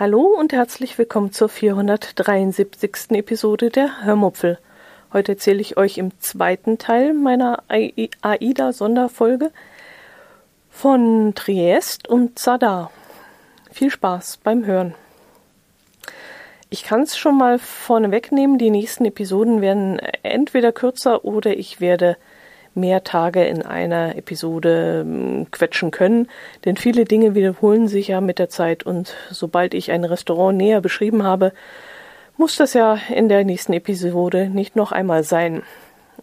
Hallo und herzlich willkommen zur 473. Episode der Hörmupfel. Heute erzähle ich euch im zweiten Teil meiner AIDA-Sonderfolge von Triest und Zadar. Viel Spaß beim Hören. Ich kann es schon mal vorne wegnehmen, die nächsten Episoden werden entweder kürzer oder ich werde mehr Tage in einer Episode ähm, quetschen können, denn viele Dinge wiederholen sich ja mit der Zeit und sobald ich ein Restaurant näher beschrieben habe, muss das ja in der nächsten Episode nicht noch einmal sein.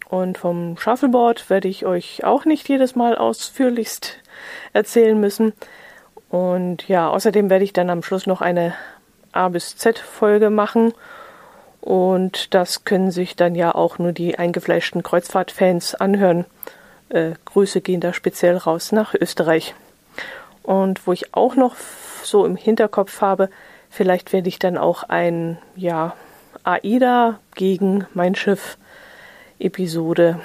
Und vom Shuffleboard werde ich euch auch nicht jedes Mal ausführlichst erzählen müssen. Und ja, außerdem werde ich dann am Schluss noch eine A bis Z Folge machen und das können sich dann ja auch nur die eingefleischten Kreuzfahrtfans anhören. Äh, Grüße gehen da speziell raus nach Österreich. Und wo ich auch noch so im Hinterkopf habe, vielleicht werde ich dann auch ein, ja, AIDA gegen mein Schiff Episode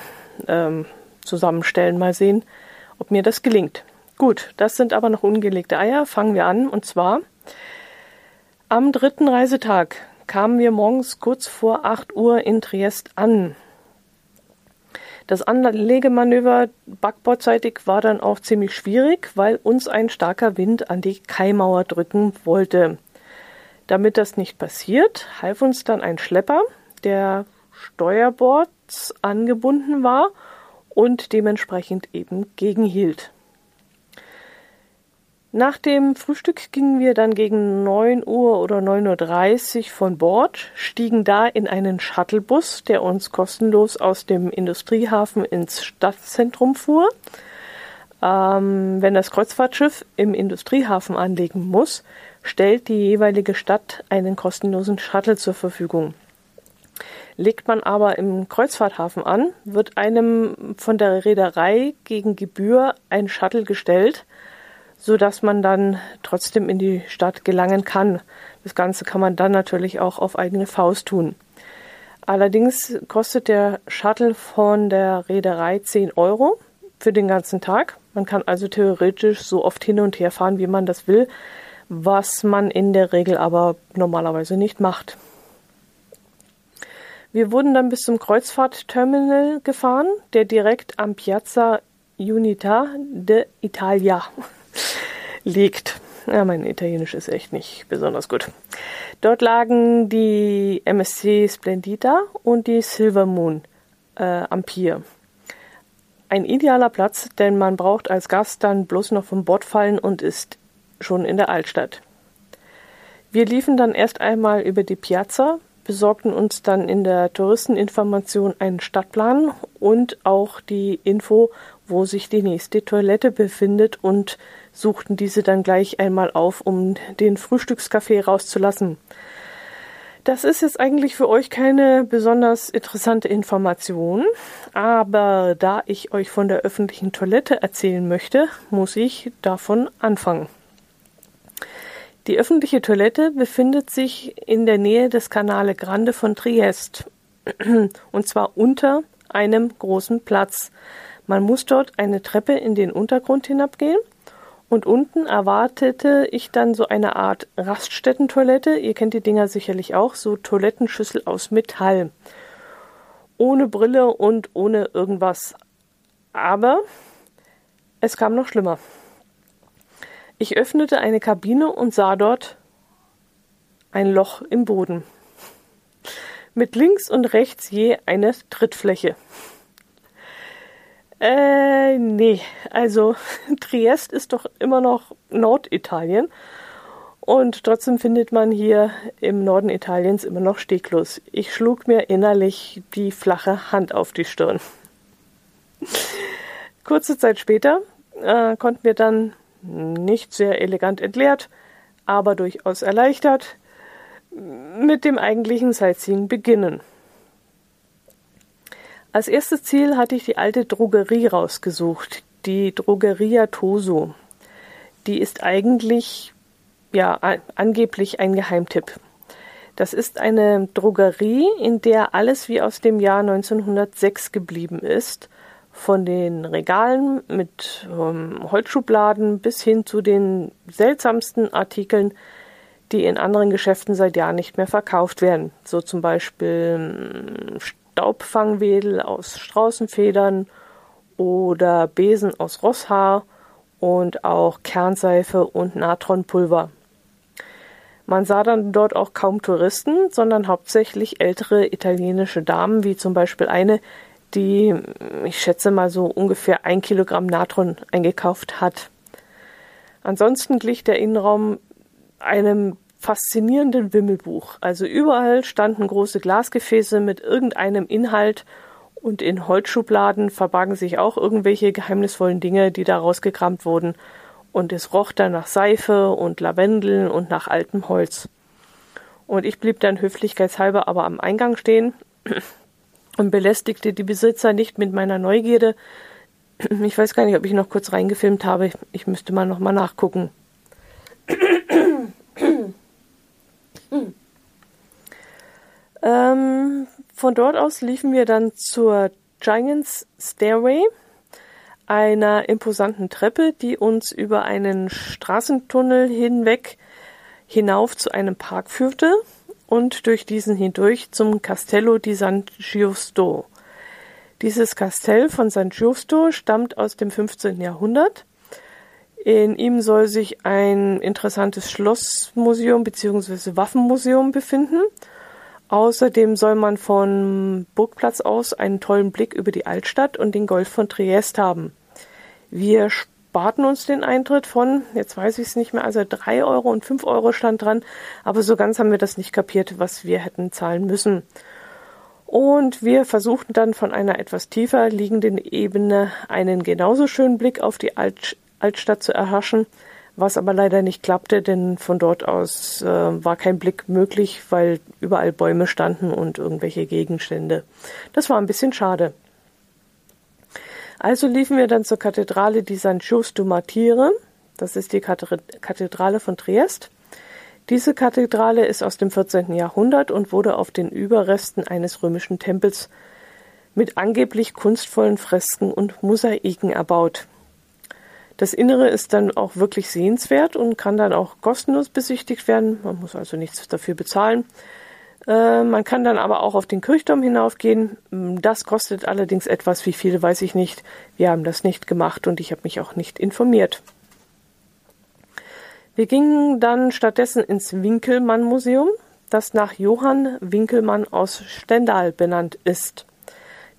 ähm, zusammenstellen. Mal sehen, ob mir das gelingt. Gut, das sind aber noch ungelegte Eier. Fangen wir an. Und zwar am dritten Reisetag kamen wir morgens kurz vor 8 Uhr in Triest an. Das Anlegemanöver backbordseitig war dann auch ziemlich schwierig, weil uns ein starker Wind an die Kaimauer drücken wollte. Damit das nicht passiert, half uns dann ein Schlepper, der steuerbords angebunden war und dementsprechend eben gegenhielt. Nach dem Frühstück gingen wir dann gegen 9 Uhr oder 9.30 Uhr von Bord, stiegen da in einen Shuttlebus, der uns kostenlos aus dem Industriehafen ins Stadtzentrum fuhr. Ähm, wenn das Kreuzfahrtschiff im Industriehafen anlegen muss, stellt die jeweilige Stadt einen kostenlosen Shuttle zur Verfügung. Legt man aber im Kreuzfahrthafen an, wird einem von der Reederei gegen Gebühr ein Shuttle gestellt, so dass man dann trotzdem in die Stadt gelangen kann. Das Ganze kann man dann natürlich auch auf eigene Faust tun. Allerdings kostet der Shuttle von der Reederei 10 Euro für den ganzen Tag. Man kann also theoretisch so oft hin und her fahren, wie man das will, was man in der Regel aber normalerweise nicht macht. Wir wurden dann bis zum Kreuzfahrtterminal gefahren, der direkt am Piazza Unità d'Italia liegt. Ja, mein Italienisch ist echt nicht besonders gut. Dort lagen die MSC Splendida und die Silver Moon äh, am Pier. Ein idealer Platz, denn man braucht als Gast dann bloß noch vom Bord fallen und ist schon in der Altstadt. Wir liefen dann erst einmal über die Piazza, besorgten uns dann in der Touristeninformation einen Stadtplan und auch die Info, wo sich die nächste Toilette befindet und suchten diese dann gleich einmal auf, um den Frühstückskaffee rauszulassen. Das ist jetzt eigentlich für euch keine besonders interessante Information, aber da ich euch von der öffentlichen Toilette erzählen möchte, muss ich davon anfangen. Die öffentliche Toilette befindet sich in der Nähe des Canale Grande von Triest, und zwar unter einem großen Platz. Man muss dort eine Treppe in den Untergrund hinabgehen und unten erwartete ich dann so eine Art Raststättentoilette. Ihr kennt die Dinger sicherlich auch, so Toilettenschüssel aus Metall. Ohne Brille und ohne irgendwas. Aber es kam noch schlimmer. Ich öffnete eine Kabine und sah dort ein Loch im Boden. Mit links und rechts je eine Trittfläche. Äh, nee, also Triest ist doch immer noch Norditalien. Und trotzdem findet man hier im Norden Italiens immer noch Steglos. Ich schlug mir innerlich die flache Hand auf die Stirn. Kurze Zeit später äh, konnten wir dann nicht sehr elegant entleert, aber durchaus erleichtert mit dem eigentlichen Sightseeing beginnen. Als erstes Ziel hatte ich die alte Drogerie rausgesucht, die Drogeria Toso. Die ist eigentlich, ja, angeblich ein Geheimtipp. Das ist eine Drogerie, in der alles wie aus dem Jahr 1906 geblieben ist. Von den Regalen mit ähm, Holzschubladen bis hin zu den seltsamsten Artikeln, die in anderen Geschäften seit Jahren nicht mehr verkauft werden. So zum Beispiel ähm, Staubfangwedel aus Straußenfedern oder Besen aus Rosshaar und auch Kernseife und Natronpulver. Man sah dann dort auch kaum Touristen, sondern hauptsächlich ältere italienische Damen, wie zum Beispiel eine, die, ich schätze mal so ungefähr ein Kilogramm Natron eingekauft hat. Ansonsten glich der Innenraum einem faszinierenden Wimmelbuch. Also überall standen große Glasgefäße mit irgendeinem Inhalt und in Holzschubladen verbargen sich auch irgendwelche geheimnisvollen Dinge, die da rausgekramt wurden. Und es roch dann nach Seife und Lavendel und nach altem Holz. Und ich blieb dann höflichkeitshalber aber am Eingang stehen und belästigte die Besitzer nicht mit meiner Neugierde. Ich weiß gar nicht, ob ich noch kurz reingefilmt habe. Ich müsste mal noch mal ähm, von dort aus liefen wir dann zur Giants Stairway, einer imposanten Treppe, die uns über einen Straßentunnel hinweg hinauf zu einem Park führte und durch diesen hindurch zum Castello di San Giusto. Dieses Kastell von San Giusto stammt aus dem 15. Jahrhundert. In ihm soll sich ein interessantes Schlossmuseum bzw. Waffenmuseum befinden Außerdem soll man von Burgplatz aus einen tollen Blick über die Altstadt und den Golf von Triest haben. Wir sparten uns den Eintritt von, jetzt weiß ich es nicht mehr, also drei Euro und fünf Euro stand dran, aber so ganz haben wir das nicht kapiert, was wir hätten zahlen müssen. Und wir versuchten dann von einer etwas tiefer liegenden Ebene einen genauso schönen Blick auf die Alt Altstadt zu erhaschen was aber leider nicht klappte, denn von dort aus äh, war kein Blick möglich, weil überall Bäume standen und irgendwelche Gegenstände. Das war ein bisschen schade. Also liefen wir dann zur Kathedrale di San Giusto Martire. Das ist die Kathedrale von Triest. Diese Kathedrale ist aus dem 14. Jahrhundert und wurde auf den Überresten eines römischen Tempels mit angeblich kunstvollen Fresken und Mosaiken erbaut. Das Innere ist dann auch wirklich sehenswert und kann dann auch kostenlos besichtigt werden. Man muss also nichts dafür bezahlen. Äh, man kann dann aber auch auf den Kirchturm hinaufgehen. Das kostet allerdings etwas. Wie viel weiß ich nicht. Wir haben das nicht gemacht und ich habe mich auch nicht informiert. Wir gingen dann stattdessen ins Winkelmann-Museum, das nach Johann Winkelmann aus Stendal benannt ist,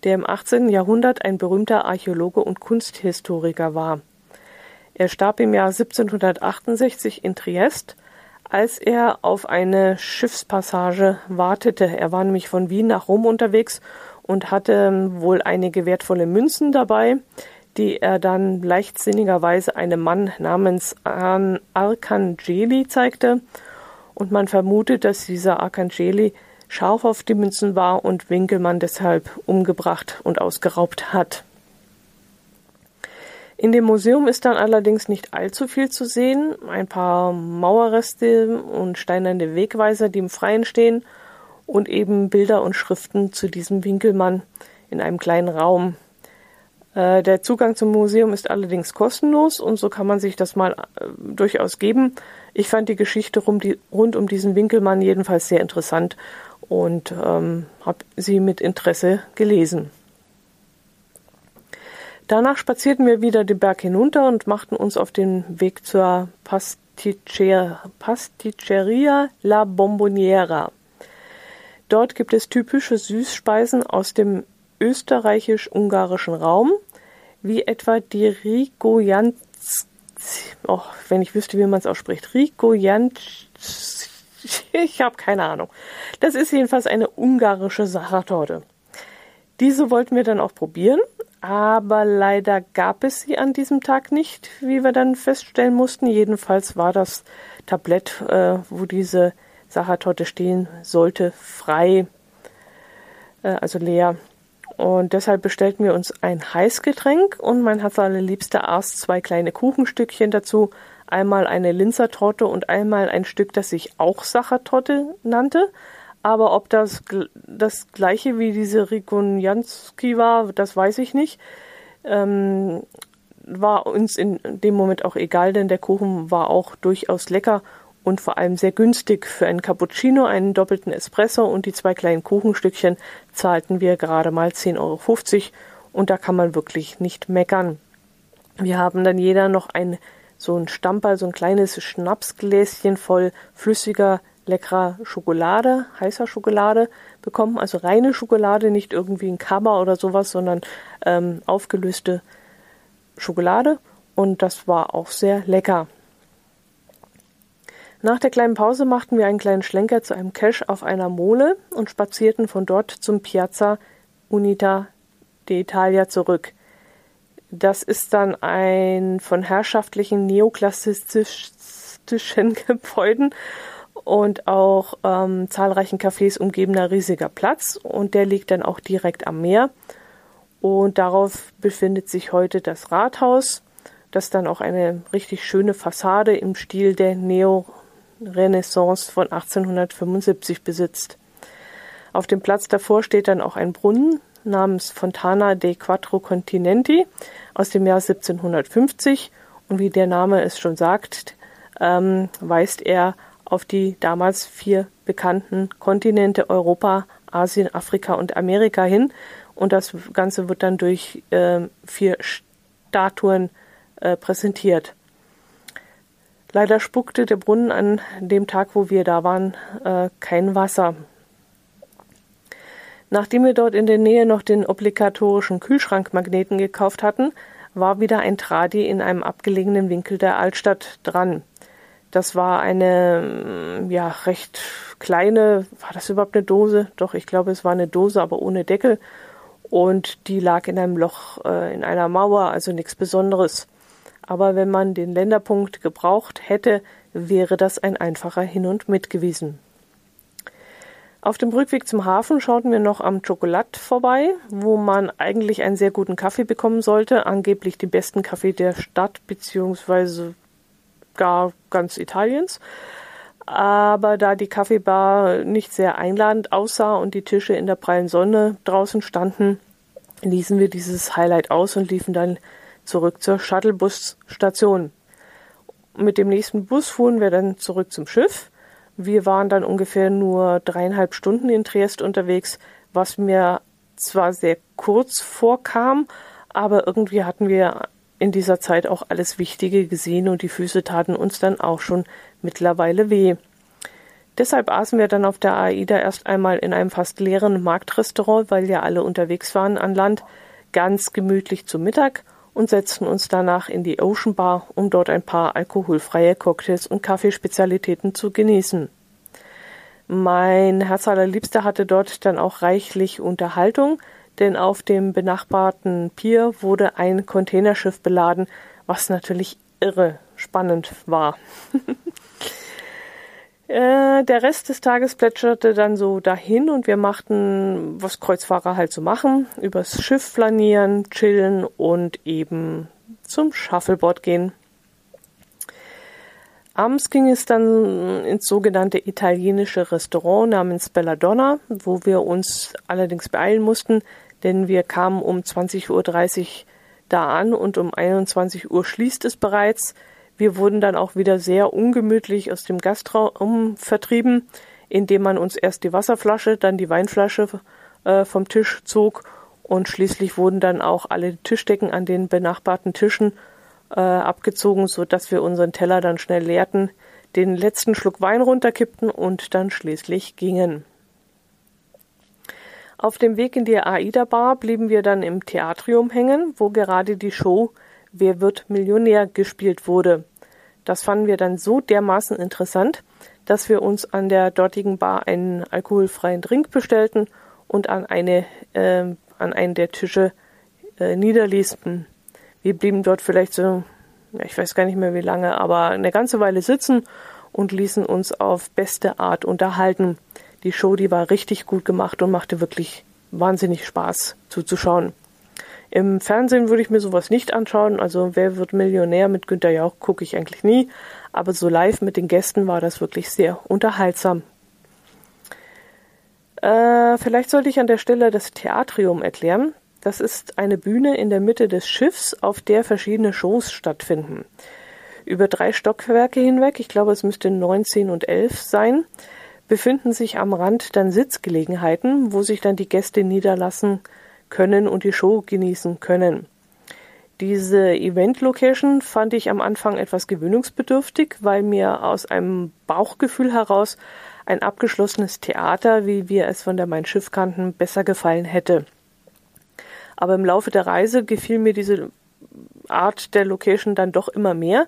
der im 18. Jahrhundert ein berühmter Archäologe und Kunsthistoriker war. Er starb im Jahr 1768 in Triest, als er auf eine Schiffspassage wartete. Er war nämlich von Wien nach Rom unterwegs und hatte ähm, wohl einige wertvolle Münzen dabei, die er dann leichtsinnigerweise einem Mann namens Arcangeli zeigte. Und man vermutet, dass dieser Arcangeli scharf auf die Münzen war und Winkelmann deshalb umgebracht und ausgeraubt hat. In dem Museum ist dann allerdings nicht allzu viel zu sehen. Ein paar Mauerreste und steinerne Wegweiser, die im Freien stehen und eben Bilder und Schriften zu diesem Winkelmann in einem kleinen Raum. Äh, der Zugang zum Museum ist allerdings kostenlos und so kann man sich das mal äh, durchaus geben. Ich fand die Geschichte rund um diesen Winkelmann jedenfalls sehr interessant und ähm, habe sie mit Interesse gelesen. Danach spazierten wir wieder den Berg hinunter und machten uns auf den Weg zur Pasticceria, Pasticceria La Bomboniera. Dort gibt es typische Süßspeisen aus dem österreichisch-ungarischen Raum, wie etwa die Rigojanska oh, wenn ich wüsste, wie man es ausspricht, Rico Jant, ich habe keine Ahnung. Das ist jedenfalls eine ungarische Sachertorte. Diese wollten wir dann auch probieren, aber leider gab es sie an diesem Tag nicht, wie wir dann feststellen mussten. Jedenfalls war das Tablett, äh, wo diese Sachertorte stehen sollte, frei, äh, also leer. Und deshalb bestellten wir uns ein Heißgetränk und mein Herz allerliebster aß zwei kleine Kuchenstückchen dazu. Einmal eine Linzertorte und einmal ein Stück, das sich auch Sachertorte nannte. Aber ob das das gleiche wie diese Rikonjanski war, das weiß ich nicht. Ähm, war uns in dem Moment auch egal, denn der Kuchen war auch durchaus lecker und vor allem sehr günstig. Für einen Cappuccino, einen doppelten Espresso und die zwei kleinen Kuchenstückchen zahlten wir gerade mal 10,50 Euro und da kann man wirklich nicht meckern. Wir haben dann jeder noch ein so ein Stamperl, so ein kleines Schnapsgläschen voll flüssiger, leckerer Schokolade, heißer Schokolade bekommen. Also reine Schokolade, nicht irgendwie ein Kaba oder sowas, sondern ähm, aufgelöste Schokolade. Und das war auch sehr lecker. Nach der kleinen Pause machten wir einen kleinen Schlenker zu einem Cache auf einer Mole und spazierten von dort zum Piazza Unita d'Italia zurück. Das ist dann ein von herrschaftlichen neoklassizistischen Gebäuden und auch ähm, zahlreichen Cafés umgebener riesiger Platz und der liegt dann auch direkt am Meer. Und darauf befindet sich heute das Rathaus, das dann auch eine richtig schöne Fassade im Stil der Neo Renaissance von 1875 besitzt. Auf dem Platz davor steht dann auch ein Brunnen namens Fontana dei Quattro Continenti aus dem Jahr 1750 und wie der Name es schon sagt, ähm, weist er auf die damals vier bekannten Kontinente Europa, Asien, Afrika und Amerika hin und das Ganze wird dann durch äh, vier Statuen äh, präsentiert. Leider spuckte der Brunnen an dem Tag, wo wir da waren, äh, kein Wasser. Nachdem wir dort in der Nähe noch den obligatorischen Kühlschrankmagneten gekauft hatten, war wieder ein Tradi in einem abgelegenen Winkel der Altstadt dran. Das war eine ja recht kleine, war das überhaupt eine Dose? Doch, ich glaube, es war eine Dose, aber ohne Deckel. Und die lag in einem Loch äh, in einer Mauer, also nichts Besonderes aber wenn man den Länderpunkt gebraucht hätte, wäre das ein einfacher Hin und Mit gewesen. Auf dem Rückweg zum Hafen schauten wir noch am Chocolat vorbei, wo man eigentlich einen sehr guten Kaffee bekommen sollte, angeblich den besten Kaffee der Stadt beziehungsweise gar ganz Italiens. Aber da die Kaffeebar nicht sehr einladend aussah und die Tische in der prallen Sonne draußen standen, ließen wir dieses Highlight aus und liefen dann zurück zur Shuttlebus-Station. Mit dem nächsten Bus fuhren wir dann zurück zum Schiff. Wir waren dann ungefähr nur dreieinhalb Stunden in Triest unterwegs, was mir zwar sehr kurz vorkam, aber irgendwie hatten wir in dieser Zeit auch alles Wichtige gesehen und die Füße taten uns dann auch schon mittlerweile weh. Deshalb aßen wir dann auf der AIDA erst einmal in einem fast leeren Marktrestaurant, weil ja alle unterwegs waren an Land, ganz gemütlich zu Mittag und setzten uns danach in die Ocean Bar, um dort ein paar alkoholfreie Cocktails und Kaffeespezialitäten zu genießen. Mein Herz allerliebster hatte dort dann auch reichlich Unterhaltung, denn auf dem benachbarten Pier wurde ein Containerschiff beladen, was natürlich irre spannend war. Äh, der Rest des Tages plätscherte dann so dahin und wir machten, was Kreuzfahrer halt so machen, übers Schiff flanieren, chillen und eben zum Shuffleboard gehen. Abends ging es dann ins sogenannte italienische Restaurant namens Belladonna, wo wir uns allerdings beeilen mussten, denn wir kamen um 20.30 Uhr da an und um 21 Uhr schließt es bereits. Wir wurden dann auch wieder sehr ungemütlich aus dem Gastraum vertrieben, indem man uns erst die Wasserflasche, dann die Weinflasche äh, vom Tisch zog und schließlich wurden dann auch alle Tischdecken an den benachbarten Tischen äh, abgezogen, so dass wir unseren Teller dann schnell leerten, den letzten Schluck Wein runterkippten und dann schließlich gingen. Auf dem Weg in die Aida Bar blieben wir dann im Theatrium hängen, wo gerade die Show Wer wird Millionär gespielt wurde. Das fanden wir dann so dermaßen interessant, dass wir uns an der dortigen Bar einen alkoholfreien Drink bestellten und an, eine, äh, an einen der Tische äh, niederließen. Wir blieben dort vielleicht so, ich weiß gar nicht mehr wie lange, aber eine ganze Weile sitzen und ließen uns auf beste Art unterhalten. Die Show, die war richtig gut gemacht und machte wirklich wahnsinnig Spaß zuzuschauen. Im Fernsehen würde ich mir sowas nicht anschauen. Also Wer wird Millionär mit Günter Jauch gucke ich eigentlich nie. Aber so live mit den Gästen war das wirklich sehr unterhaltsam. Äh, vielleicht sollte ich an der Stelle das Theatrium erklären. Das ist eine Bühne in der Mitte des Schiffs, auf der verschiedene Shows stattfinden. Über drei Stockwerke hinweg, ich glaube es müsste 19 und 11 sein, befinden sich am Rand dann Sitzgelegenheiten, wo sich dann die Gäste niederlassen können und die Show genießen können. Diese Event-Location fand ich am Anfang etwas gewöhnungsbedürftig, weil mir aus einem Bauchgefühl heraus ein abgeschlossenes Theater, wie wir es von der Mein Schiff kannten, besser gefallen hätte. Aber im Laufe der Reise gefiel mir diese Art der Location dann doch immer mehr,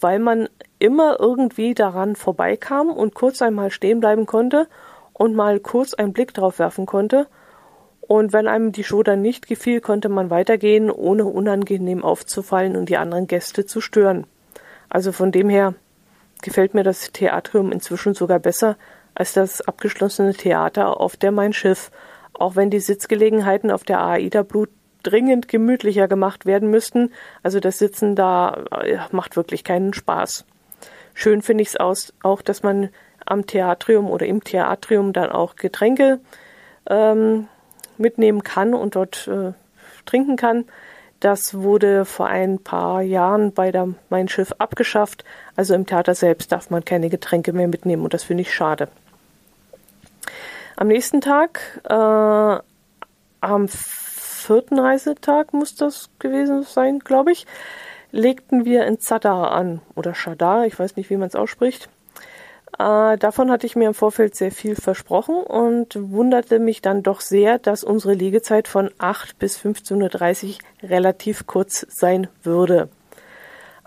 weil man immer irgendwie daran vorbeikam und kurz einmal stehen bleiben konnte und mal kurz einen Blick drauf werfen konnte und wenn einem die Show dann nicht gefiel, konnte man weitergehen, ohne unangenehm aufzufallen und die anderen Gäste zu stören. Also von dem her gefällt mir das Theatrium inzwischen sogar besser als das abgeschlossene Theater auf der Mein Schiff, auch wenn die Sitzgelegenheiten auf der AIDA Blut dringend gemütlicher gemacht werden müssten. Also das Sitzen da macht wirklich keinen Spaß. Schön finde ich es auch, dass man am Theatrium oder im Theatrium dann auch Getränke ähm, mitnehmen kann und dort äh, trinken kann. Das wurde vor ein paar Jahren bei der Mein Schiff abgeschafft. Also im Theater selbst darf man keine Getränke mehr mitnehmen und das finde ich schade. Am nächsten Tag, äh, am vierten Reisetag muss das gewesen sein, glaube ich, legten wir in Zadar an oder Shadar, ich weiß nicht, wie man es ausspricht. Äh, davon hatte ich mir im Vorfeld sehr viel versprochen und wunderte mich dann doch sehr, dass unsere Liegezeit von 8 bis 15.30 Uhr relativ kurz sein würde.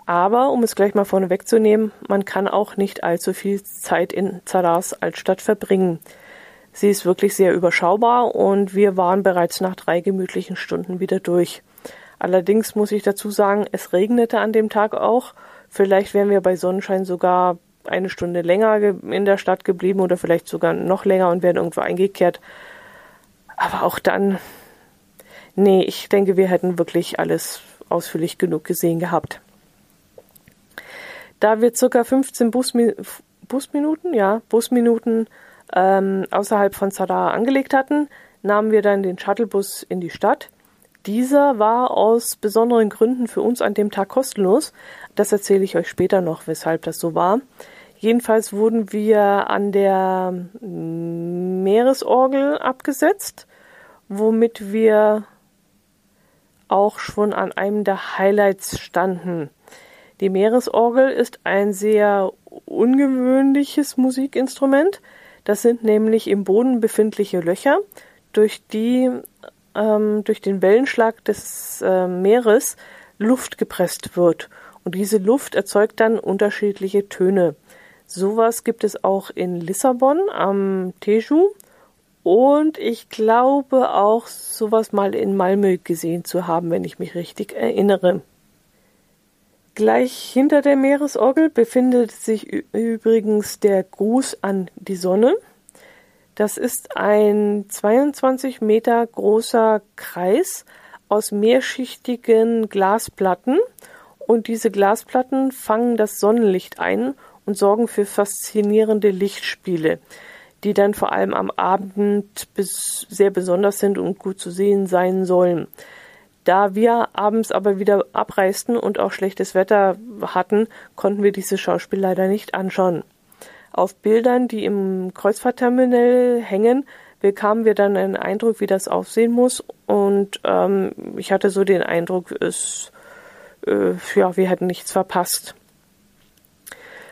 Aber, um es gleich mal vorne wegzunehmen, man kann auch nicht allzu viel Zeit in Zadars Altstadt verbringen. Sie ist wirklich sehr überschaubar und wir waren bereits nach drei gemütlichen Stunden wieder durch. Allerdings muss ich dazu sagen, es regnete an dem Tag auch. Vielleicht wären wir bei Sonnenschein sogar eine Stunde länger in der Stadt geblieben oder vielleicht sogar noch länger und wären irgendwo eingekehrt. Aber auch dann, nee, ich denke, wir hätten wirklich alles ausführlich genug gesehen gehabt. Da wir circa 15 Busmi Busminuten, ja, Busminuten ähm, außerhalb von Zadar angelegt hatten, nahmen wir dann den Shuttlebus in die Stadt. Dieser war aus besonderen Gründen für uns an dem Tag kostenlos. Das erzähle ich euch später noch, weshalb das so war. Jedenfalls wurden wir an der Meeresorgel abgesetzt, womit wir auch schon an einem der Highlights standen. Die Meeresorgel ist ein sehr ungewöhnliches Musikinstrument. Das sind nämlich im Boden befindliche Löcher, durch die ähm, durch den Wellenschlag des äh, Meeres Luft gepresst wird. Und diese Luft erzeugt dann unterschiedliche Töne. Sowas gibt es auch in Lissabon am Teju und ich glaube auch sowas mal in Malmö gesehen zu haben, wenn ich mich richtig erinnere. Gleich hinter der Meeresorgel befindet sich übrigens der Gruß an die Sonne. Das ist ein 22 Meter großer Kreis aus mehrschichtigen Glasplatten und diese Glasplatten fangen das Sonnenlicht ein und sorgen für faszinierende Lichtspiele, die dann vor allem am Abend bis sehr besonders sind und gut zu sehen sein sollen. Da wir abends aber wieder abreisten und auch schlechtes Wetter hatten, konnten wir dieses Schauspiel leider nicht anschauen. Auf Bildern, die im Kreuzfahrtterminal hängen, bekamen wir dann einen Eindruck, wie das aussehen muss. Und ähm, ich hatte so den Eindruck, es, äh, ja, wir hätten nichts verpasst.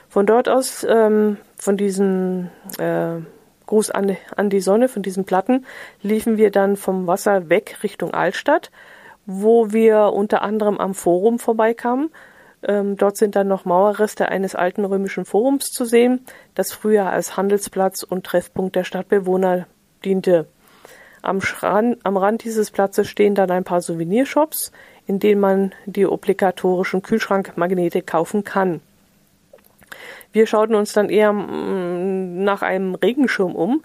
Von dort aus, ähm, von diesem äh, Gruß an, an die Sonne, von diesen Platten, liefen wir dann vom Wasser weg Richtung Altstadt, wo wir unter anderem am Forum vorbeikamen. Ähm, dort sind dann noch Mauerreste eines alten römischen Forums zu sehen, das früher als Handelsplatz und Treffpunkt der Stadtbewohner diente. Am, Schran am Rand dieses Platzes stehen dann ein paar Souvenirshops, in denen man die obligatorischen Kühlschrankmagnete kaufen kann. Wir schauten uns dann eher mm, nach einem Regenschirm um,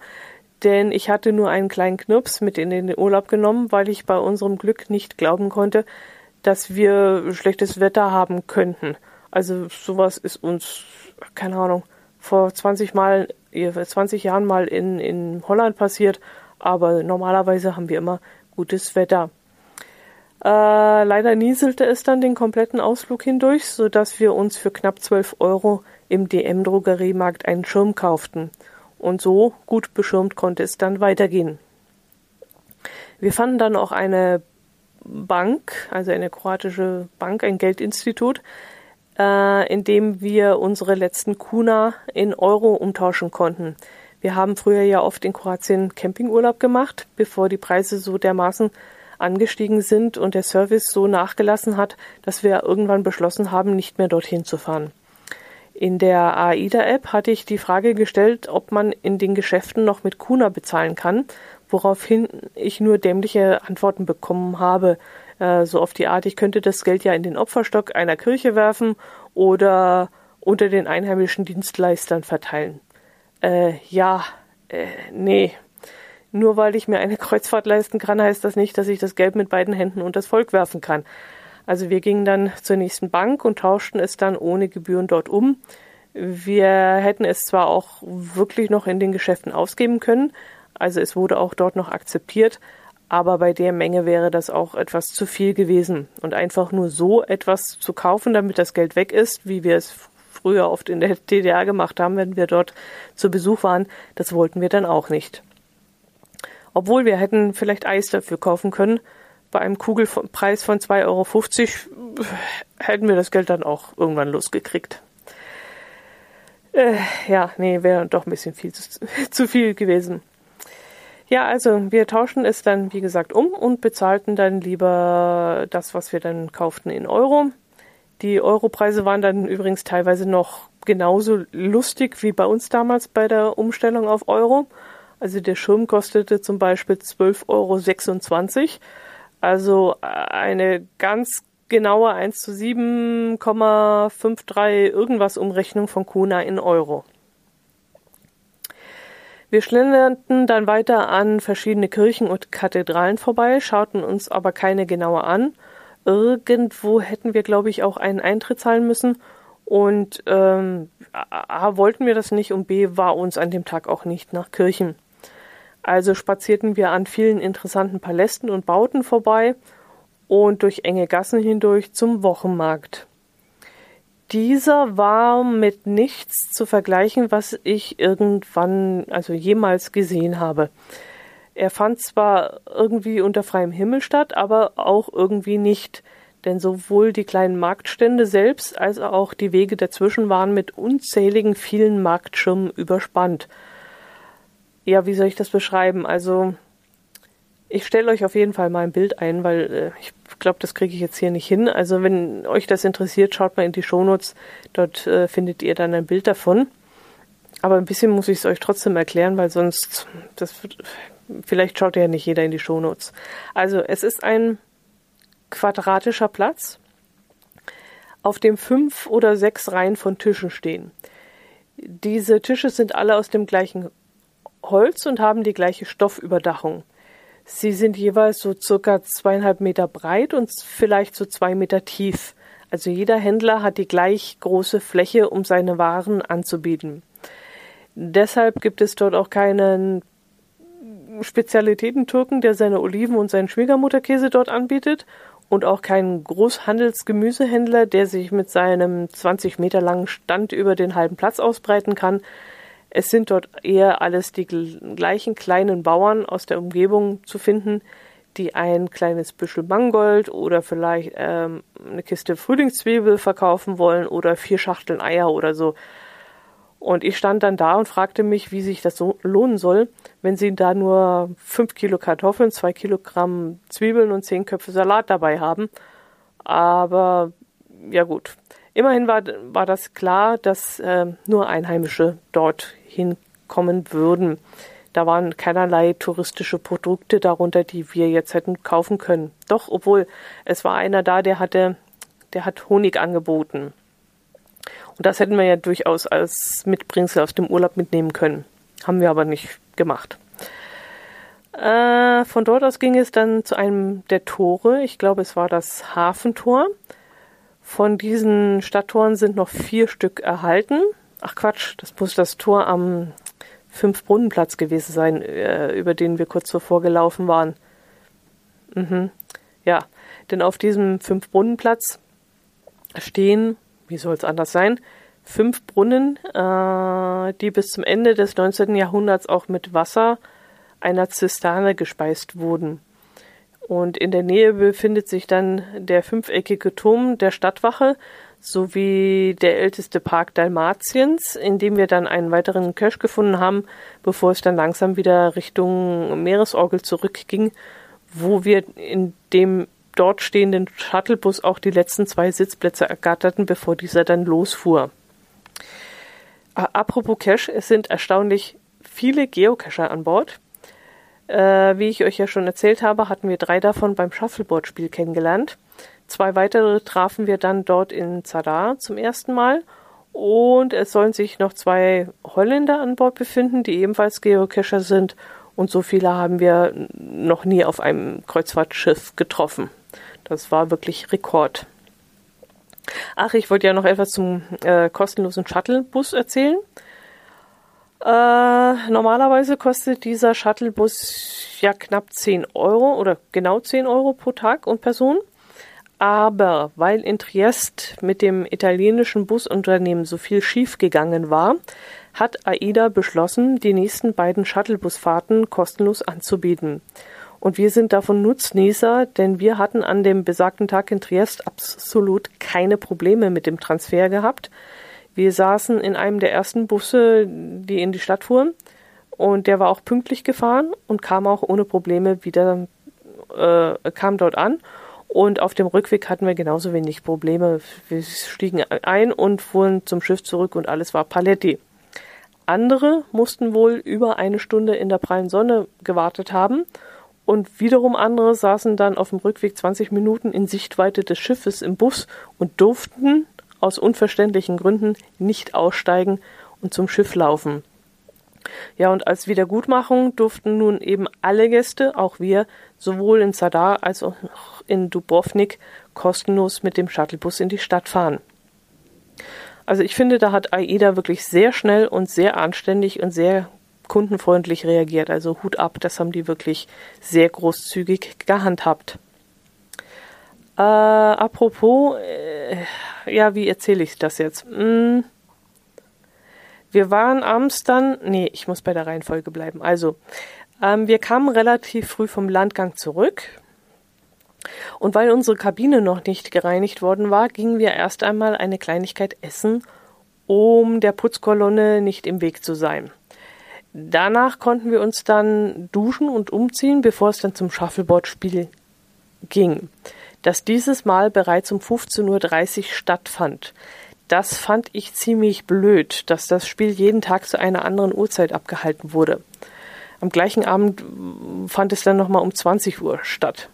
denn ich hatte nur einen kleinen Knirps mit in den Urlaub genommen, weil ich bei unserem Glück nicht glauben konnte, dass wir schlechtes Wetter haben könnten. Also sowas ist uns, keine Ahnung, vor 20 Mal, 20 Jahren mal in, in Holland passiert, aber normalerweise haben wir immer gutes Wetter. Äh, leider nieselte es dann den kompletten Ausflug hindurch, so dass wir uns für knapp 12 Euro im DM-Drogeriemarkt einen Schirm kauften. Und so gut beschirmt konnte es dann weitergehen. Wir fanden dann auch eine Bank, also eine kroatische Bank, ein Geldinstitut, äh, in dem wir unsere letzten Kuna in Euro umtauschen konnten. Wir haben früher ja oft in Kroatien Campingurlaub gemacht, bevor die Preise so dermaßen angestiegen sind und der Service so nachgelassen hat, dass wir irgendwann beschlossen haben, nicht mehr dorthin zu fahren. In der AIDA-App hatte ich die Frage gestellt, ob man in den Geschäften noch mit Kuna bezahlen kann, woraufhin ich nur dämliche Antworten bekommen habe. Äh, so auf die Art, ich könnte das Geld ja in den Opferstock einer Kirche werfen oder unter den einheimischen Dienstleistern verteilen. Äh, ja, äh, nee. Nur weil ich mir eine Kreuzfahrt leisten kann, heißt das nicht, dass ich das Geld mit beiden Händen unter das Volk werfen kann. Also wir gingen dann zur nächsten Bank und tauschten es dann ohne Gebühren dort um. Wir hätten es zwar auch wirklich noch in den Geschäften ausgeben können, also es wurde auch dort noch akzeptiert, aber bei der Menge wäre das auch etwas zu viel gewesen. Und einfach nur so etwas zu kaufen, damit das Geld weg ist, wie wir es früher oft in der DDR gemacht haben, wenn wir dort zu Besuch waren, das wollten wir dann auch nicht. Obwohl wir hätten vielleicht Eis dafür kaufen können, bei einem Kugelpreis von 2,50 Euro hätten wir das Geld dann auch irgendwann losgekriegt. Äh, ja, nee, wäre doch ein bisschen viel zu, zu viel gewesen. Ja, also wir tauschen es dann, wie gesagt, um und bezahlten dann lieber das, was wir dann kauften, in Euro. Die Europreise waren dann übrigens teilweise noch genauso lustig wie bei uns damals bei der Umstellung auf Euro. Also der Schirm kostete zum Beispiel 12,26 Euro also eine ganz genaue 1 zu 7,53 irgendwas Umrechnung von Kuna in Euro. Wir schlenderten dann weiter an verschiedene Kirchen und Kathedralen vorbei, schauten uns aber keine genauer an. Irgendwo hätten wir, glaube ich, auch einen Eintritt zahlen müssen. Und ähm, A wollten wir das nicht und B war uns an dem Tag auch nicht nach Kirchen. Also spazierten wir an vielen interessanten Palästen und Bauten vorbei und durch enge Gassen hindurch zum Wochenmarkt. Dieser war mit nichts zu vergleichen, was ich irgendwann, also jemals gesehen habe. Er fand zwar irgendwie unter freiem Himmel statt, aber auch irgendwie nicht, denn sowohl die kleinen Marktstände selbst als auch die Wege dazwischen waren mit unzähligen vielen Marktschirmen überspannt ja, wie soll ich das beschreiben? Also, ich stelle euch auf jeden Fall mal ein Bild ein, weil äh, ich glaube, das kriege ich jetzt hier nicht hin. Also, wenn euch das interessiert, schaut mal in die Shownotes. Dort äh, findet ihr dann ein Bild davon. Aber ein bisschen muss ich es euch trotzdem erklären, weil sonst, das vielleicht schaut ja nicht jeder in die Shownotes. Also, es ist ein quadratischer Platz, auf dem fünf oder sechs Reihen von Tischen stehen. Diese Tische sind alle aus dem gleichen Holz und haben die gleiche Stoffüberdachung. Sie sind jeweils so circa zweieinhalb Meter breit und vielleicht so zwei Meter tief. Also jeder Händler hat die gleich große Fläche, um seine Waren anzubieten. Deshalb gibt es dort auch keinen Spezialitäten-Türken, der seine Oliven und seinen Schwiegermutterkäse dort anbietet und auch keinen Großhandelsgemüsehändler, der sich mit seinem 20 Meter langen Stand über den halben Platz ausbreiten kann. Es sind dort eher alles die gleichen kleinen Bauern aus der Umgebung zu finden, die ein kleines Büschel Mangold oder vielleicht ähm, eine Kiste Frühlingszwiebel verkaufen wollen oder vier Schachteln Eier oder so. Und ich stand dann da und fragte mich, wie sich das so lohnen soll, wenn sie da nur fünf Kilo Kartoffeln, zwei Kilogramm Zwiebeln und zehn Köpfe Salat dabei haben. Aber ja gut. Immerhin war, war das klar, dass äh, nur Einheimische dort hinkommen würden. Da waren keinerlei touristische Produkte darunter, die wir jetzt hätten kaufen können. Doch, obwohl es war einer da, der hatte, der hat Honig angeboten. Und das hätten wir ja durchaus als Mitbringsel aus dem Urlaub mitnehmen können. Haben wir aber nicht gemacht. Äh, von dort aus ging es dann zu einem der Tore. Ich glaube, es war das Hafentor. Von diesen Stadttoren sind noch vier Stück erhalten. Ach Quatsch, das muss das Tor am Fünfbrunnenplatz gewesen sein, äh, über den wir kurz zuvor gelaufen waren. Mhm. Ja, denn auf diesem Fünfbrunnenplatz stehen, wie soll es anders sein, fünf Brunnen, äh, die bis zum Ende des 19. Jahrhunderts auch mit Wasser einer Zisterne gespeist wurden. Und in der Nähe befindet sich dann der fünfeckige Turm der Stadtwache sowie der älteste Park Dalmatiens, in dem wir dann einen weiteren Cache gefunden haben, bevor es dann langsam wieder Richtung Meeresorgel zurückging, wo wir in dem dort stehenden Shuttlebus auch die letzten zwei Sitzplätze ergatterten, bevor dieser dann losfuhr. Apropos Cache, es sind erstaunlich viele Geocacher an Bord. Äh, wie ich euch ja schon erzählt habe, hatten wir drei davon beim Shuffleboard-Spiel kennengelernt. Zwei weitere trafen wir dann dort in Zadar zum ersten Mal. Und es sollen sich noch zwei Holländer an Bord befinden, die ebenfalls Geocacher sind. Und so viele haben wir noch nie auf einem Kreuzfahrtschiff getroffen. Das war wirklich Rekord. Ach, ich wollte ja noch etwas zum äh, kostenlosen Shuttlebus erzählen. Äh, normalerweise kostet dieser Shuttlebus ja knapp 10 Euro oder genau 10 Euro pro Tag und Person. Aber weil in Triest mit dem italienischen Busunternehmen so viel schiefgegangen war, hat AIDA beschlossen, die nächsten beiden Shuttlebusfahrten kostenlos anzubieten. Und wir sind davon Nutznießer, denn wir hatten an dem besagten Tag in Triest absolut keine Probleme mit dem Transfer gehabt. Wir saßen in einem der ersten Busse, die in die Stadt fuhren, und der war auch pünktlich gefahren und kam auch ohne Probleme wieder, äh, kam dort an. Und auf dem Rückweg hatten wir genauso wenig Probleme. Wir stiegen ein und fuhren zum Schiff zurück und alles war Paletti. Andere mussten wohl über eine Stunde in der prallen Sonne gewartet haben und wiederum andere saßen dann auf dem Rückweg 20 Minuten in Sichtweite des Schiffes im Bus und durften aus unverständlichen Gründen nicht aussteigen und zum Schiff laufen. Ja, und als Wiedergutmachung durften nun eben alle Gäste, auch wir, sowohl in Zadar als auch in Dubrovnik kostenlos mit dem Shuttlebus in die Stadt fahren. Also ich finde, da hat AIDA wirklich sehr schnell und sehr anständig und sehr kundenfreundlich reagiert. Also Hut ab, das haben die wirklich sehr großzügig gehandhabt. Äh, apropos, äh, ja, wie erzähle ich das jetzt? Hm, wir waren abends dann, nee, ich muss bei der Reihenfolge bleiben. Also, ähm, wir kamen relativ früh vom Landgang zurück. Und weil unsere Kabine noch nicht gereinigt worden war, gingen wir erst einmal eine Kleinigkeit essen, um der Putzkolonne nicht im Weg zu sein. Danach konnten wir uns dann duschen und umziehen, bevor es dann zum Shuffleboard-Spiel ging das dieses Mal bereits um 15.30 Uhr stattfand. Das fand ich ziemlich blöd, dass das Spiel jeden Tag zu einer anderen Uhrzeit abgehalten wurde. Am gleichen Abend fand es dann nochmal um 20 Uhr statt.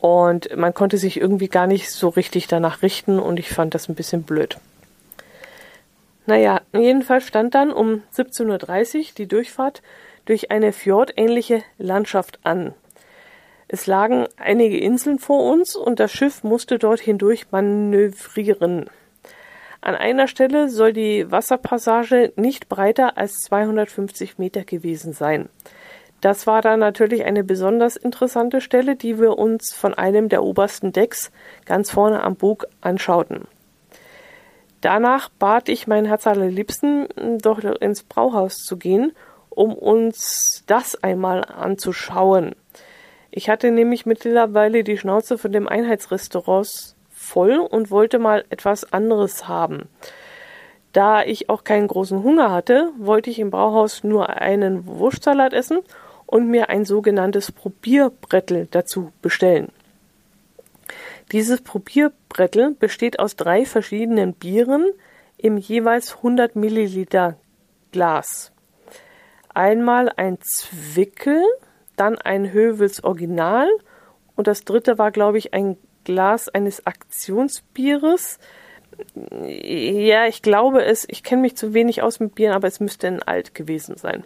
Und man konnte sich irgendwie gar nicht so richtig danach richten und ich fand das ein bisschen blöd. Naja, jedenfalls stand dann um 17.30 Uhr die Durchfahrt durch eine fjordähnliche Landschaft an. Es lagen einige Inseln vor uns und das Schiff musste dort hindurch manövrieren. An einer Stelle soll die Wasserpassage nicht breiter als 250 Meter gewesen sein. Das war dann natürlich eine besonders interessante Stelle, die wir uns von einem der obersten Decks ganz vorne am Bug anschauten. Danach bat ich mein Herz allerliebsten, doch ins Brauhaus zu gehen, um uns das einmal anzuschauen. Ich hatte nämlich mittlerweile die Schnauze von dem Einheitsrestaurants voll und wollte mal etwas anderes haben. Da ich auch keinen großen Hunger hatte, wollte ich im Brauhaus nur einen Wurstsalat essen und mir ein sogenanntes Probierbrettel dazu bestellen. Dieses Probierbrettel besteht aus drei verschiedenen Bieren im jeweils 100 Milliliter Glas. Einmal ein Zwickel, dann ein Hövels Original und das dritte war, glaube ich, ein Glas eines Aktionsbieres. Ja, ich glaube es, ich kenne mich zu wenig aus mit Bieren, aber es müsste ein Alt gewesen sein.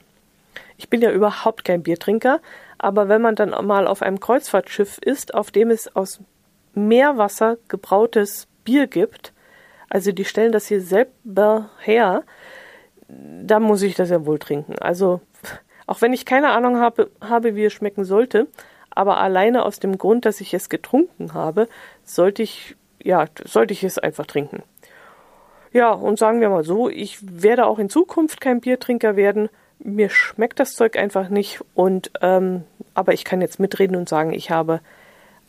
Ich bin ja überhaupt kein Biertrinker, aber wenn man dann mal auf einem Kreuzfahrtschiff ist, auf dem es aus Meerwasser gebrautes Bier gibt, also die stellen das hier selber her, da muss ich das ja wohl trinken. Also, auch wenn ich keine Ahnung habe, habe wie es schmecken sollte, aber alleine aus dem Grund, dass ich es getrunken habe, sollte ich, ja, sollte ich es einfach trinken. Ja, und sagen wir mal so, ich werde auch in Zukunft kein Biertrinker werden. Mir schmeckt das Zeug einfach nicht und ähm, aber ich kann jetzt mitreden und sagen, ich habe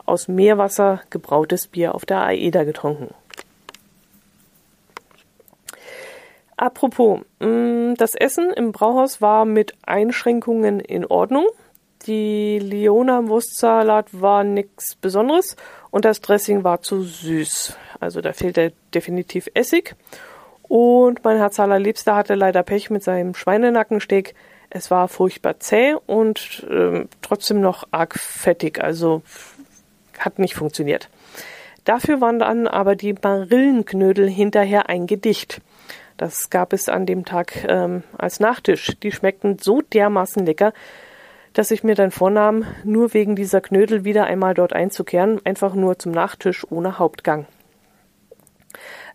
aus Meerwasser gebrautes Bier auf der AEDA getrunken. Apropos, mm, das Essen im Brauhaus war mit Einschränkungen in Ordnung. Die Leona Wurstsalat war nichts Besonderes und das Dressing war zu süß. Also da fehlte definitiv Essig. Und mein Herz allerliebster hatte leider Pech mit seinem Schweinenackensteak. Es war furchtbar zäh und äh, trotzdem noch arg fettig. Also hat nicht funktioniert. Dafür waren dann aber die Marillenknödel hinterher ein Gedicht. Das gab es an dem Tag ähm, als Nachtisch. Die schmeckten so dermaßen lecker, dass ich mir dann vornahm, nur wegen dieser Knödel wieder einmal dort einzukehren, einfach nur zum Nachtisch ohne Hauptgang.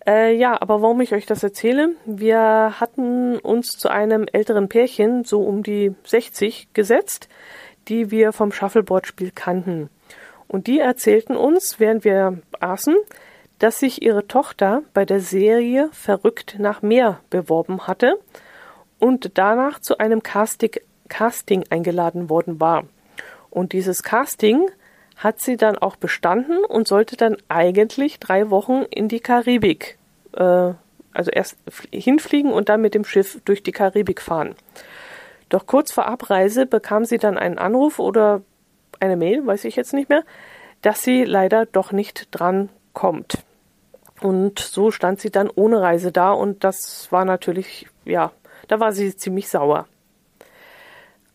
Äh, ja, aber warum ich euch das erzähle? Wir hatten uns zu einem älteren Pärchen, so um die 60, gesetzt, die wir vom Shuffleboard-Spiel kannten. Und die erzählten uns, während wir aßen, dass sich ihre Tochter bei der Serie Verrückt nach Meer beworben hatte und danach zu einem Casting, Casting eingeladen worden war. Und dieses Casting hat sie dann auch bestanden und sollte dann eigentlich drei Wochen in die Karibik, äh, also erst hinfliegen und dann mit dem Schiff durch die Karibik fahren. Doch kurz vor Abreise bekam sie dann einen Anruf oder eine Mail, weiß ich jetzt nicht mehr, dass sie leider doch nicht dran kommt. Und so stand sie dann ohne Reise da und das war natürlich, ja, da war sie ziemlich sauer.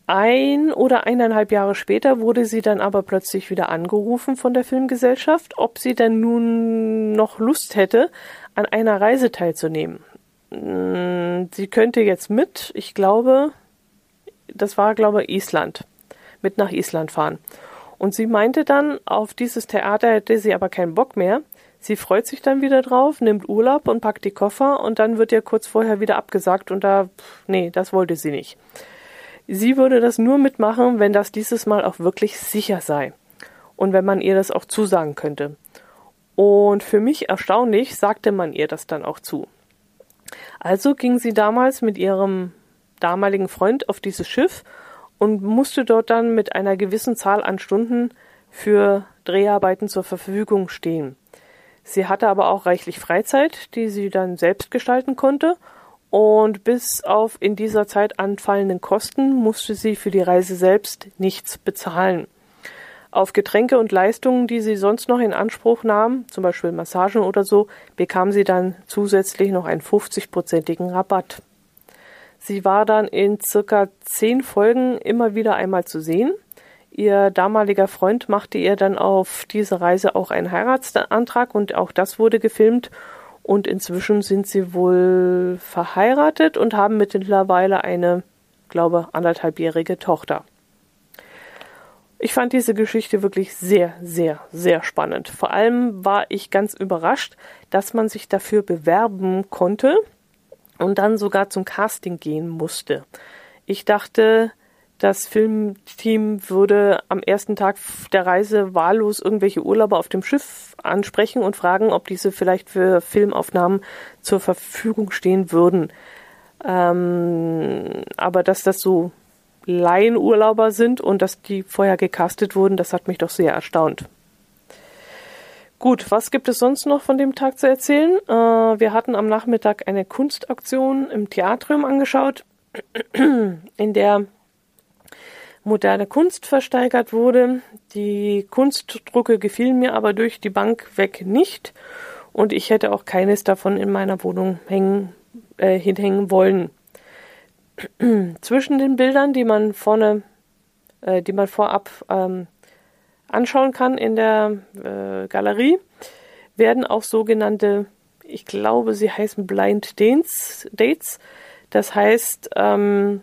Ein oder eineinhalb Jahre später wurde sie dann aber plötzlich wieder angerufen von der Filmgesellschaft, ob sie denn nun noch Lust hätte, an einer Reise teilzunehmen. Hm, sie könnte jetzt mit, ich glaube, das war, glaube ich, Island, mit nach Island fahren. Und sie meinte dann, auf dieses Theater hätte sie aber keinen Bock mehr, Sie freut sich dann wieder drauf, nimmt Urlaub und packt die Koffer und dann wird ihr kurz vorher wieder abgesagt und da, nee, das wollte sie nicht. Sie würde das nur mitmachen, wenn das dieses Mal auch wirklich sicher sei und wenn man ihr das auch zusagen könnte. Und für mich erstaunlich sagte man ihr das dann auch zu. Also ging sie damals mit ihrem damaligen Freund auf dieses Schiff und musste dort dann mit einer gewissen Zahl an Stunden für Dreharbeiten zur Verfügung stehen. Sie hatte aber auch reichlich Freizeit, die sie dann selbst gestalten konnte. Und bis auf in dieser Zeit anfallenden Kosten musste sie für die Reise selbst nichts bezahlen. Auf Getränke und Leistungen, die sie sonst noch in Anspruch nahm, zum Beispiel Massagen oder so, bekam sie dann zusätzlich noch einen 50-prozentigen Rabatt. Sie war dann in circa zehn Folgen immer wieder einmal zu sehen Ihr damaliger Freund machte ihr dann auf diese Reise auch einen Heiratsantrag und auch das wurde gefilmt. Und inzwischen sind sie wohl verheiratet und haben mittlerweile eine, glaube, anderthalbjährige Tochter. Ich fand diese Geschichte wirklich sehr, sehr, sehr spannend. Vor allem war ich ganz überrascht, dass man sich dafür bewerben konnte und dann sogar zum Casting gehen musste. Ich dachte, das Filmteam würde am ersten Tag der Reise wahllos irgendwelche Urlauber auf dem Schiff ansprechen und fragen, ob diese vielleicht für Filmaufnahmen zur Verfügung stehen würden. Ähm, aber dass das so Laienurlauber sind und dass die vorher gecastet wurden, das hat mich doch sehr erstaunt. Gut, was gibt es sonst noch von dem Tag zu erzählen? Äh, wir hatten am Nachmittag eine Kunstaktion im Theatrium angeschaut, in der moderne Kunst versteigert wurde. Die Kunstdrucke gefielen mir aber durch die Bank weg nicht und ich hätte auch keines davon in meiner Wohnung hängen, äh, hinhängen wollen. Zwischen den Bildern, die man vorne, äh, die man vorab ähm, anschauen kann in der äh, Galerie, werden auch sogenannte, ich glaube, sie heißen Blind Dates. Dates. Das heißt, ähm,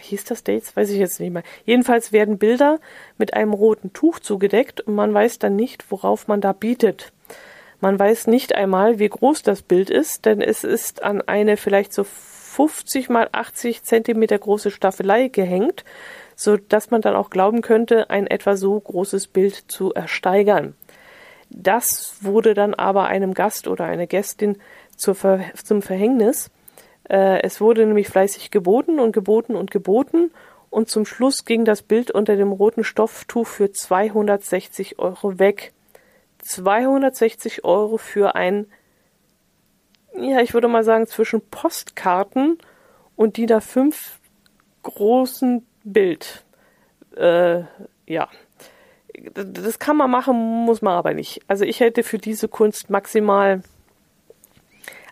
hieß das Dates? Weiß ich jetzt nicht mehr. Jedenfalls werden Bilder mit einem roten Tuch zugedeckt und man weiß dann nicht, worauf man da bietet. Man weiß nicht einmal, wie groß das Bild ist, denn es ist an eine vielleicht so 50 mal 80 Zentimeter große Staffelei gehängt, so dass man dann auch glauben könnte, ein etwa so großes Bild zu ersteigern. Das wurde dann aber einem Gast oder einer Gästin zur zum Verhängnis. Äh, es wurde nämlich fleißig geboten und geboten und geboten und zum Schluss ging das Bild unter dem roten Stofftuch für 260 Euro weg. 260 Euro für ein, ja, ich würde mal sagen, zwischen Postkarten und die da fünf großen Bild. Äh, ja. Das kann man machen, muss man aber nicht. Also ich hätte für diese Kunst maximal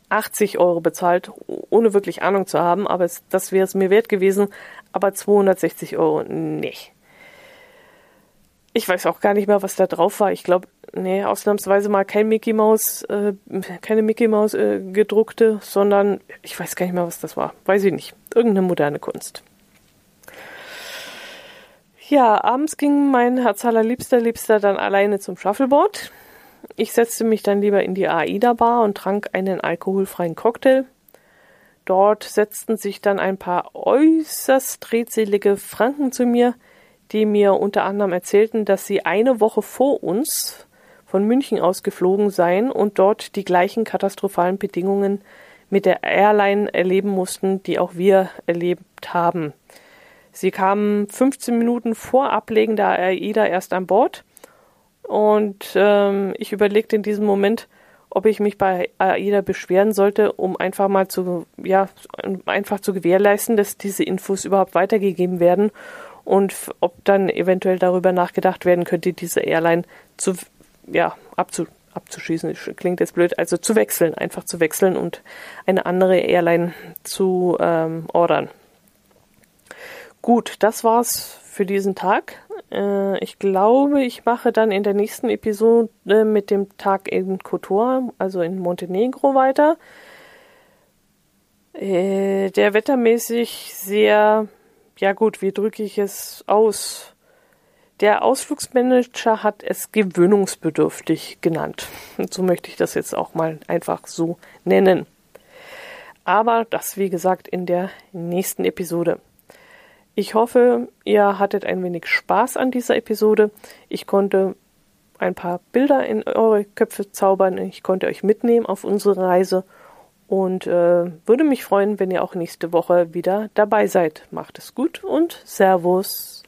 80 Euro bezahlt, ohne wirklich Ahnung zu haben, aber es, das wäre es mir wert gewesen. Aber 260 Euro, nee. Ich weiß auch gar nicht mehr, was da drauf war. Ich glaube, nee, ausnahmsweise mal kein Mickey Maus, äh, keine Mickey Maus äh, gedruckte, sondern ich weiß gar nicht mehr, was das war. Weiß ich nicht. Irgendeine moderne Kunst. Ja, abends ging mein Herz allerliebster Liebster dann alleine zum Shuffleboard. Ich setzte mich dann lieber in die AIDA-Bar und trank einen alkoholfreien Cocktail. Dort setzten sich dann ein paar äußerst redselige Franken zu mir, die mir unter anderem erzählten, dass sie eine Woche vor uns von München aus geflogen seien und dort die gleichen katastrophalen Bedingungen mit der Airline erleben mussten, die auch wir erlebt haben. Sie kamen 15 Minuten vor Ablegen der AIDA erst an Bord und ähm, ich überlegte in diesem Moment, ob ich mich bei AIDA beschweren sollte, um einfach mal zu, ja, einfach zu gewährleisten, dass diese Infos überhaupt weitergegeben werden und ob dann eventuell darüber nachgedacht werden könnte, diese Airline zu, ja, abzu, abzuschießen, klingt jetzt blöd, also zu wechseln, einfach zu wechseln und eine andere Airline zu ähm, ordern. Gut, das war's für diesen Tag. Äh, ich glaube, ich mache dann in der nächsten Episode mit dem Tag in Kotor, also in Montenegro, weiter. Äh, der wettermäßig sehr, ja gut, wie drücke ich es aus? Der Ausflugsmanager hat es gewöhnungsbedürftig genannt. Und so möchte ich das jetzt auch mal einfach so nennen. Aber das, wie gesagt, in der nächsten Episode. Ich hoffe, ihr hattet ein wenig Spaß an dieser Episode. Ich konnte ein paar Bilder in eure Köpfe zaubern. Ich konnte euch mitnehmen auf unsere Reise und äh, würde mich freuen, wenn ihr auch nächste Woche wieder dabei seid. Macht es gut und Servus.